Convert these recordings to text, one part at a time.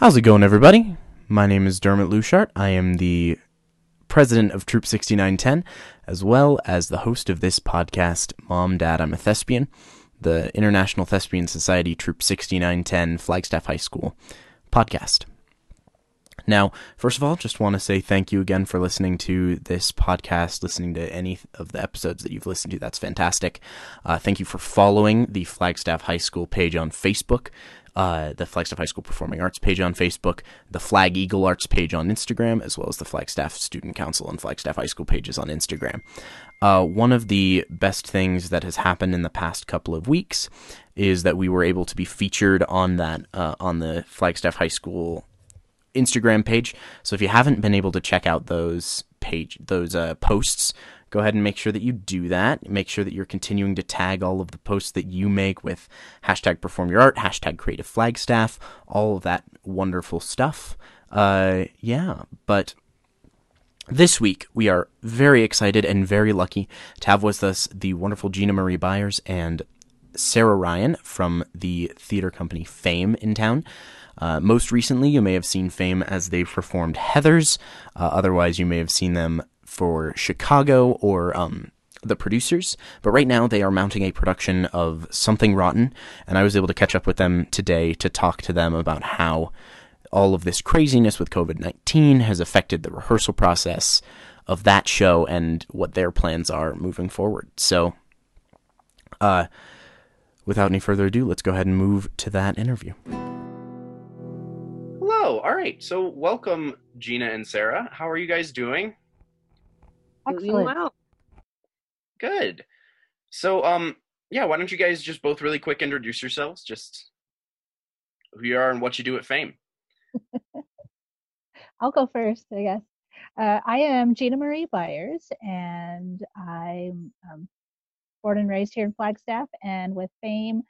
How's it going, everybody? My name is Dermot Lushart. I am the president of Troop 6910, as well as the host of this podcast, Mom, Dad, I'm a Thespian, the International Thespian Society Troop 6910 Flagstaff High School podcast. Now, first of all, just want to say thank you again for listening to this podcast, listening to any of the episodes that you've listened to. That's fantastic. Uh, thank you for following the Flagstaff High School page on Facebook uh, the Flagstaff High School Performing Arts page on Facebook, the Flag Eagle Arts page on Instagram, as well as the Flagstaff Student Council and Flagstaff High School pages on Instagram. Uh, one of the best things that has happened in the past couple of weeks is that we were able to be featured on that uh, on the Flagstaff High School Instagram page. So if you haven't been able to check out those page those uh, posts, go ahead and make sure that you do that. Make sure that you're continuing to tag all of the posts that you make with hashtag perform your art, hashtag creative flagstaff, all of that wonderful stuff. Uh, yeah, but this week we are very excited and very lucky to have with us the wonderful Gina Marie Byers and Sarah Ryan from the theater company Fame in town. Uh, most recently, you may have seen Fame as they performed Heathers. Uh, otherwise, you may have seen them for Chicago or um, the producers, but right now they are mounting a production of Something Rotten, and I was able to catch up with them today to talk to them about how all of this craziness with COVID 19 has affected the rehearsal process of that show and what their plans are moving forward. So, uh, without any further ado, let's go ahead and move to that interview. Hello. All right. So, welcome, Gina and Sarah. How are you guys doing? Excellent. Well. Good. So, um, yeah, why don't you guys just both really quick introduce yourselves? Just who you are and what you do at Fame. I'll go first, I guess. Uh, I am Gina Marie Byers, and I'm um, born and raised here in Flagstaff. And with Fame,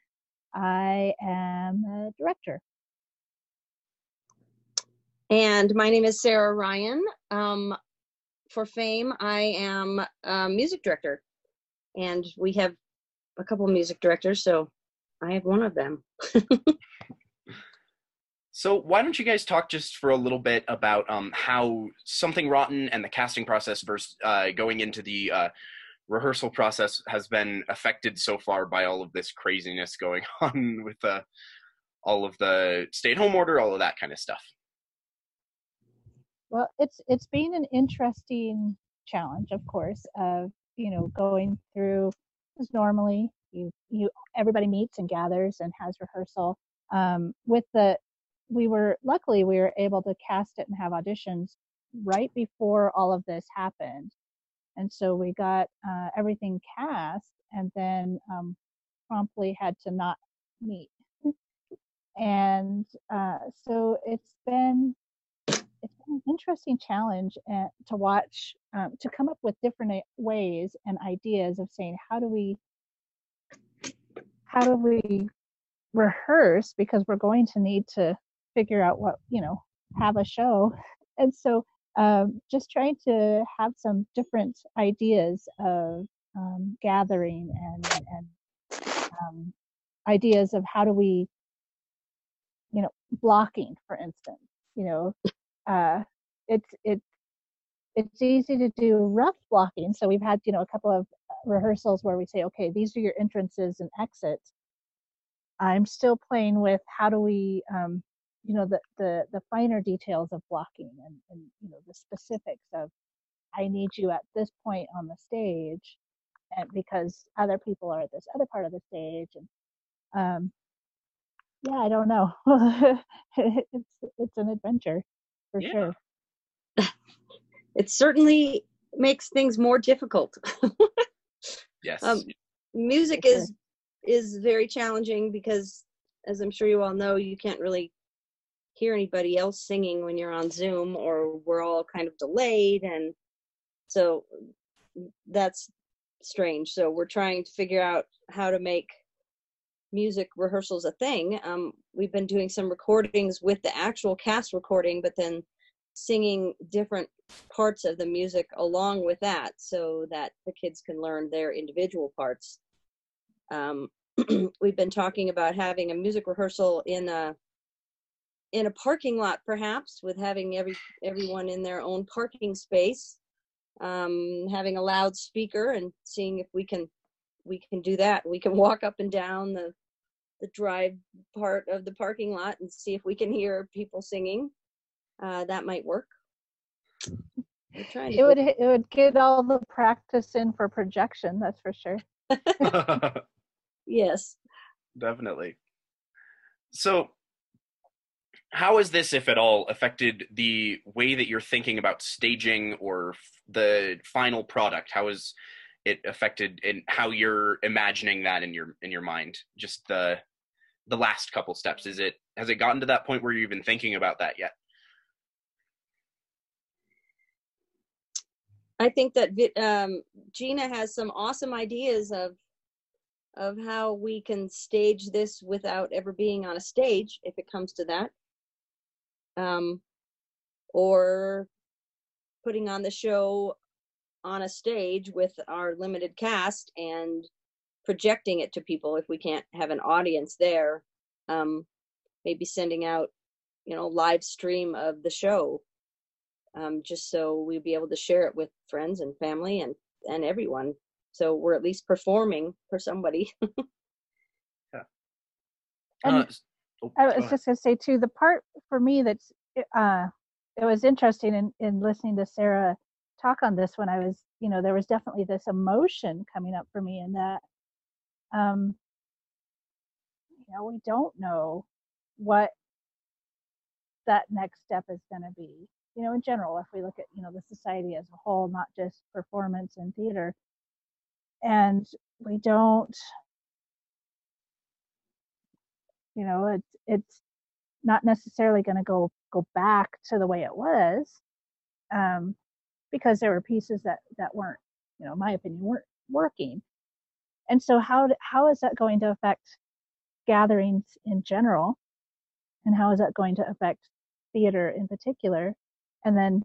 I am a director. And my name is Sarah Ryan. Um, for fame, I am a music director, and we have a couple of music directors, so I have one of them. so why don't you guys talk just for a little bit about um, how something rotten and the casting process versus uh, going into the uh, rehearsal process has been affected so far by all of this craziness going on with uh, all of the stay-at-home order, all of that kind of stuff. Well, it's it's been an interesting challenge, of course, of you know going through as normally you you everybody meets and gathers and has rehearsal. Um, with the we were luckily we were able to cast it and have auditions right before all of this happened, and so we got uh, everything cast and then um, promptly had to not meet. and uh, so it's been it's been an interesting challenge uh, to watch um, to come up with different uh, ways and ideas of saying how do we how do we rehearse? because we're going to need to figure out what you know have a show. And so um, just trying to have some different ideas of um, gathering and and um, ideas of how do we you know blocking for instance you know uh, it's it's it's easy to do rough blocking. So we've had you know a couple of rehearsals where we say, okay, these are your entrances and exits. I'm still playing with how do we, um, you know, the the the finer details of blocking and and you know the specifics of I need you at this point on the stage, and because other people are at this other part of the stage, and um, yeah, I don't know. it's it's an adventure for yeah. sure. it certainly makes things more difficult. yes. Um, music is is very challenging because, as I'm sure you all know, you can't really hear anybody else singing when you're on Zoom, or we're all kind of delayed, and so that's strange. So we're trying to figure out how to make music rehearsals a thing. Um, we've been doing some recordings with the actual cast recording, but then singing different parts of the music along with that so that the kids can learn their individual parts. Um, we've been talking about having a music rehearsal in a in a parking lot perhaps with having every everyone in their own parking space um, having a loudspeaker and seeing if we can we can do that. We can walk up and down the the drive part of the parking lot and see if we can hear people singing. Uh, that might work. It would it would get all the practice in for projection that's for sure. Yes. Definitely. So how has this, if at all, affected the way that you're thinking about staging or the final product? How has it affected in how you're imagining that in your in your mind? Just the the last couple steps. Is it has it gotten to that point where you're even thinking about that yet? I think that um, Gina has some awesome ideas of of how we can stage this without ever being on a stage, if it comes to that um, or putting on the show on a stage with our limited cast and projecting it to people if we can't have an audience there um, maybe sending out you know live stream of the show um, just so we'd be able to share it with friends and family and and everyone. So we're at least performing for somebody. Yeah. Uh, Oh, I was just going to say too, the part for me that's uh, it was interesting in, in listening to Sarah talk on this when I was, you know, there was definitely this emotion coming up for me in that, um, you know, we don't know what that next step is going to be. You know, in general, if we look at, you know, the society as a whole, not just performance and theater, and we don't you know it's it's not necessarily going to go go back to the way it was um, because there were pieces that that weren't you know my opinion weren't working. And so how how is that going to affect gatherings in general? And how is that going to affect theater in particular? And then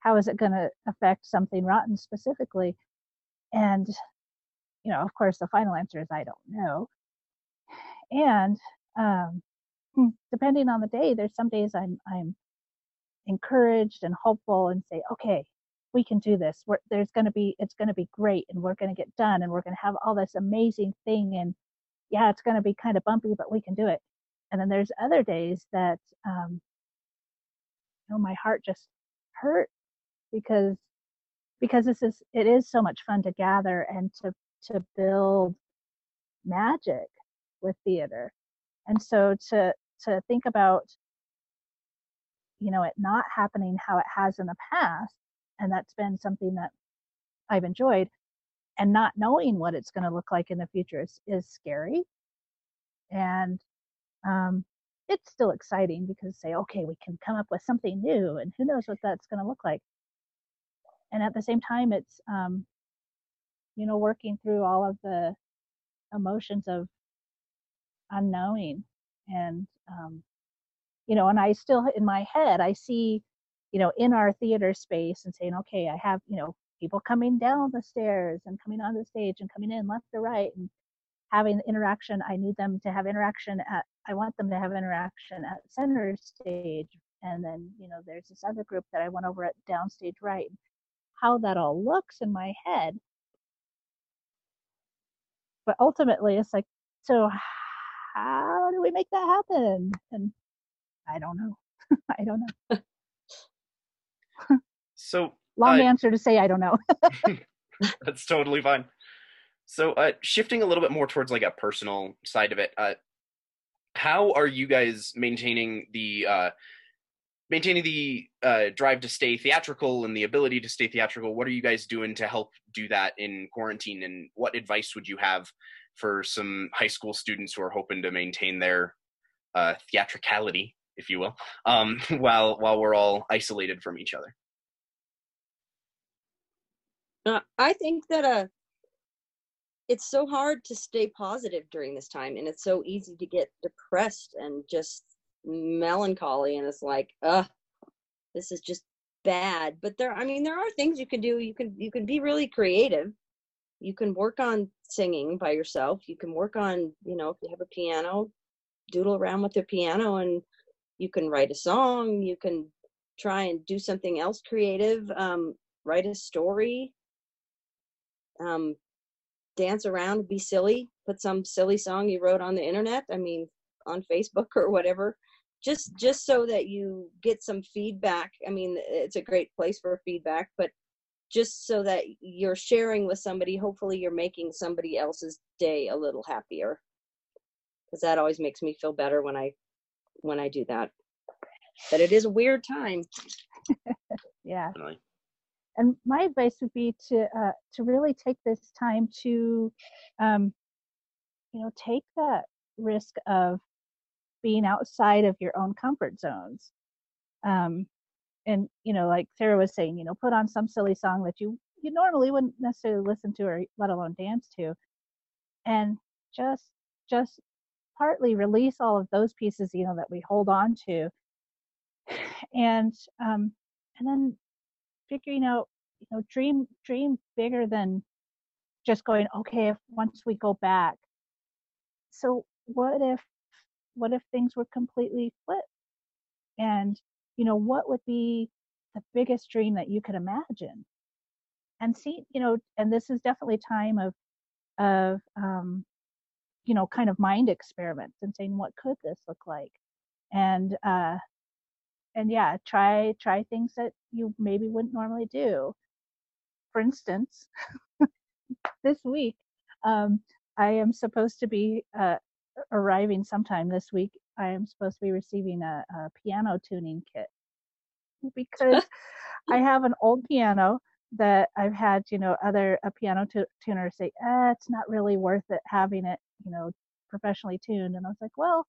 how is it going to affect something rotten specifically? And you know of course the final answer is i don't know. And um, hmm, depending on the day, there's some days I'm I'm encouraged and hopeful and say, okay, we can do this. We're, there's going to be it's going to be great, and we're going to get done, and we're going to have all this amazing thing, and yeah, it's going to be kind of bumpy, but we can do it. And then there's other days that um, you know my heart just hurt because because this is it is so much fun to gather and to to build magic with theater and so to to think about you know it not happening how it has in the past and that's been something that i've enjoyed and not knowing what it's going to look like in the future is, is scary. And um, it's still exciting because say okay we can come up with something new and who knows what that's going to look like. And at the same time it's um, you know working through all of the emotions of unknowing and um, you know and i still in my head i see you know in our theater space and saying okay i have you know people coming down the stairs and coming on the stage and coming in left or right and having interaction i need them to have interaction at i want them to have interaction at center stage and then you know there's this other group that i went over at downstage right how that all looks in my head but ultimately it's like so how do we make that happen? And I don't know. I don't know. So long uh, answer to say I don't know. that's totally fine. So uh, shifting a little bit more towards like a personal side of it, uh, how are you guys maintaining the uh, maintaining the uh, drive to stay theatrical and the ability to stay theatrical? What are you guys doing to help do that in quarantine? And what advice would you have for some high school students who are hoping to maintain their uh, theatricality, if you will, um, while while we're all isolated from each other. Uh, I think that uh, it's so hard to stay positive during this time, and it's so easy to get depressed and just melancholy, and it's like, uh, this is just bad. But there, I mean, there are things you can do. You can you can be really creative you can work on singing by yourself you can work on you know if you have a piano doodle around with the piano and you can write a song you can try and do something else creative um, write a story um, dance around be silly put some silly song you wrote on the internet i mean on facebook or whatever just just so that you get some feedback i mean it's a great place for feedback but just so that you're sharing with somebody hopefully you're making somebody else's day a little happier. Because that always makes me feel better when i when i do that. But it is a weird time. Yeah. Definitely. and my advice would be to uh, to really take this time to um, you know take that risk of being outside of your own comfort zones. Um, and you know like sarah was saying you know put on some silly song that you you normally wouldn't necessarily listen to or let alone dance to. And just just partly release all of those pieces you know that we hold on to. And um and then figuring out you know dream dream bigger than just going okay if once we go back. So what if what if things were completely flipped? And you know what would be the biggest dream that you could imagine? And see you know and this is definitely time of of um you know kind of mind experiments and saying what could this look like? And uh and yeah try try things that you maybe wouldn't normally do. For instance this week um i am supposed to be uh arriving sometime this week. I am supposed to be receiving a, a piano tuning kit because i have an old piano that i've had you know other a piano tu- tuner say eh, it's not really worth it having it you know professionally tuned and i was like well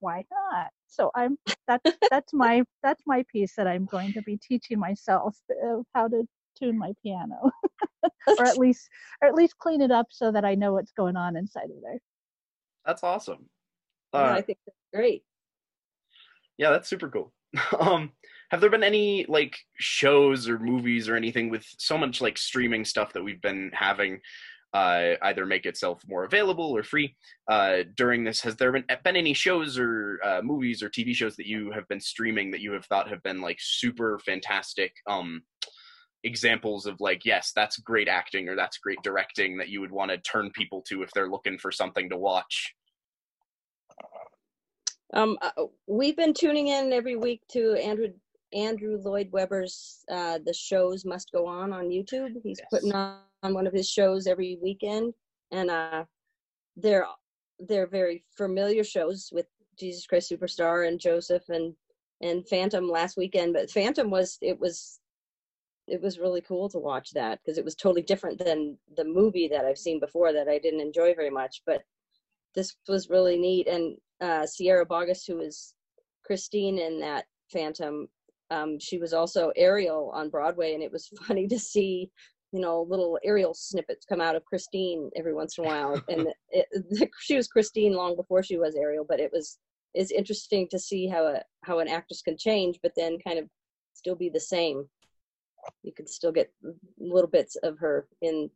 why not so i'm that's that's my that's my piece that i'm going to be teaching myself of how to tune my piano or at least or at least clean it up so that i know what's going on inside of there That's awesome. Yeah, Uh, i think that's great yeah, that's super cool. um, have there been any like shows or movies or anything with so much like streaming stuff that we've been having? Uh, either make itself more available or free uh, during this. Has there been been any shows or uh, movies or TV shows that you have been streaming that you have thought have been like super fantastic um, examples of like yes, that's great acting or that's great directing that you would want to turn people to if they're looking for something to watch? Um, uh, we've been tuning in every week to Andrew Andrew Lloyd Webber's uh, "The Shows Must Go On" on YouTube. He's Yes. putting on one of his shows every weekend, and uh, they're they're very familiar shows with Jesus Christ Superstar and Joseph and and Phantom last weekend. But Phantom was it was it was really cool to watch that because it was totally different than the movie that I've seen before that I didn't enjoy very much. But this was really neat. And uh, Sierra Boggess, who is Christine in that Phantom, um, she was also Ariel on Broadway, and it was funny to see, you know, little Ariel snippets come out of Christine every once in a while. and it, she was Christine long before she was Ariel, but it was is interesting to see how a how an actress can change, but then kind of still be the same. You can still get little bits of her in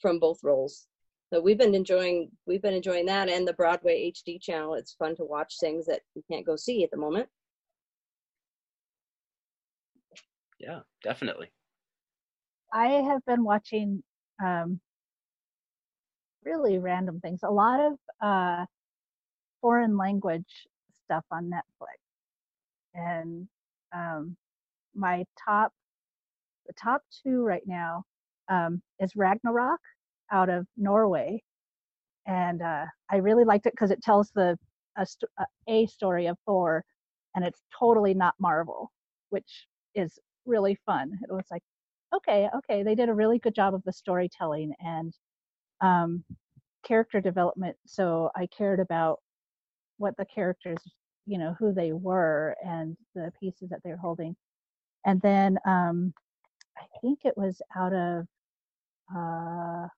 from both roles so we've been enjoying we've been enjoying that and the broadway hd channel it's fun to watch things that you can't go see at the moment Yeah, definitely. I have been watching um, really random things. A lot of uh, foreign language stuff on Netflix, and um, my top, the top two right now um, is Ragnarok out of Norway, and uh, I really liked it because it tells the a, a story of Thor, and it's totally not Marvel, which is really fun. It was like okay, okay, they did a really good job of the storytelling and um, character development. So I cared about what the characters, you know, who they were and the pieces that they're holding. And then um, I think it was out of uh,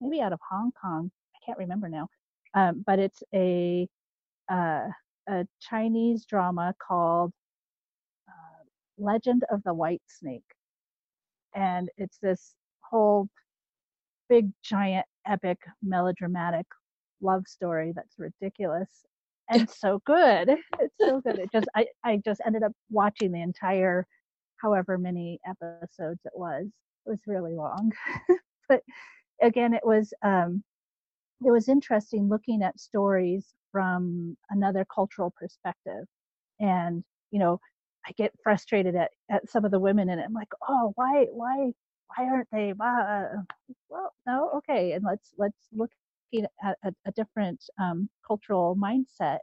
maybe out of Hong Kong. I can't remember now, um, but it's a uh, a Chinese drama called Legend of the White Snake and it's this whole big giant epic melodramatic love story that's ridiculous and so good. It's so good. It just I I just ended up watching the entire however many episodes it was. It was really long. but again it was um it was interesting looking at stories from another cultural perspective. And, you know, I get frustrated at, at some of the women and I'm like, oh, why, why, why aren't they? Uh, well, no, okay. And let's, let's look at a, a different um, cultural mindset.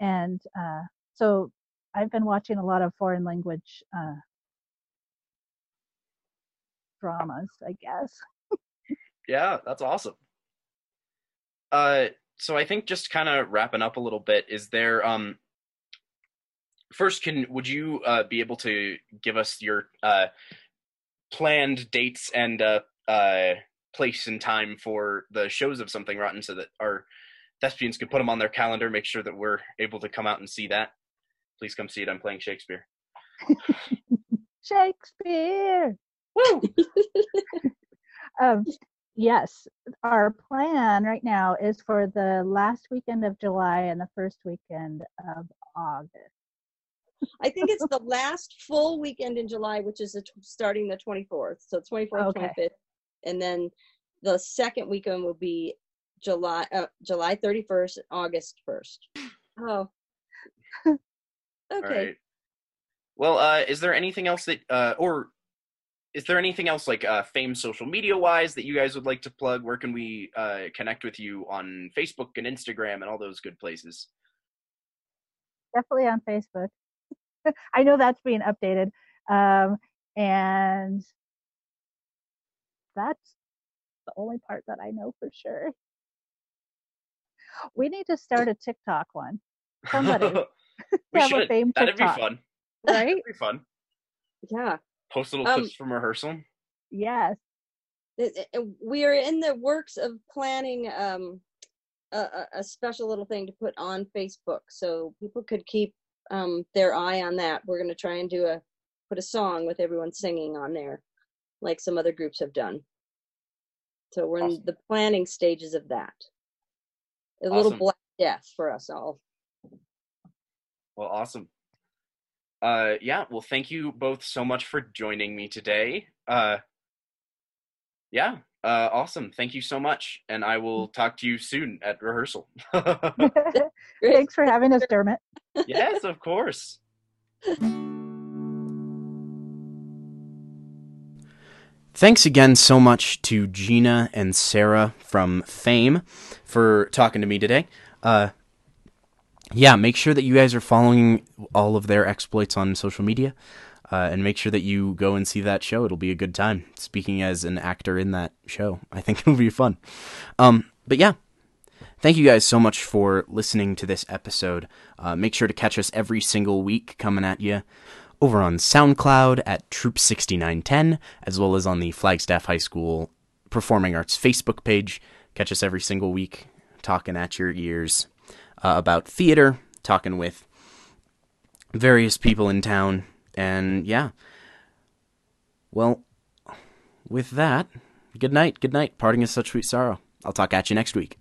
And uh, so I've been watching a lot of foreign language uh, dramas, I guess. yeah, that's awesome. Uh, so I think just kind of wrapping up a little bit, is there um first can would you uh, be able to give us your uh, planned dates and uh, uh, place and time for the shows of something rotten so that our thespians can put them on their calendar make sure that we're able to come out and see that? Please come see it. I'm playing shakespeare. Shakespeare! Woo! um, yes, our plan right now is for the last weekend of July and the first weekend of August. I think it's the last full weekend in July, which is starting the 24th. So 24th, okay. 25th, and then the second weekend will be July uh, July 31st, August 1st. Oh, okay. Well, uh, is there anything else that, uh, or is there anything else like uh, fame social media wise that you guys would like to plug where can we uh, connect with you on facebook and instagram and all those good places definitely on facebook i know that's being updated um, and that's the only part that i know for sure we need to start a tiktok one somebody we should. That'd TikTok, be fun right That'd be fun yeah Post little um, clips from rehearsal. Yes. We are in the works of planning um, a, a, special little thing to put on Facebook, so people could keep um, their eye on that. We're going to try and do a put a song with everyone singing on there, like some other groups have done. So we're awesome. in the planning stages of that. A awesome. little black death for us all. Well, awesome uh, yeah, well, thank you both so much for joining me today. Uh, yeah, uh, awesome. Thank you so much. And I will mm. talk to you soon at rehearsal. Thanks for having us, Dermot. yes, of course. Thanks again so much to Gina and Sarah from Fame for talking to me today. Uh, yeah, make sure that you guys are following all of their exploits on social media. Uh, and make sure that you go and see that show. It'll be a good time. Speaking as an actor in that show, I think it'll be fun. Um, but yeah, thank you guys so much for listening to this episode. Uh, make sure to catch us every single week coming at you over on SoundCloud at Troop6910, as well as on the Flagstaff High School Performing Arts Facebook page. Catch us every single week, talking at your ears uh, about theater, talking with various people in town, and yeah. Well, with that, good night, good night. Parting is such sweet sorrow. I'll talk at you next week.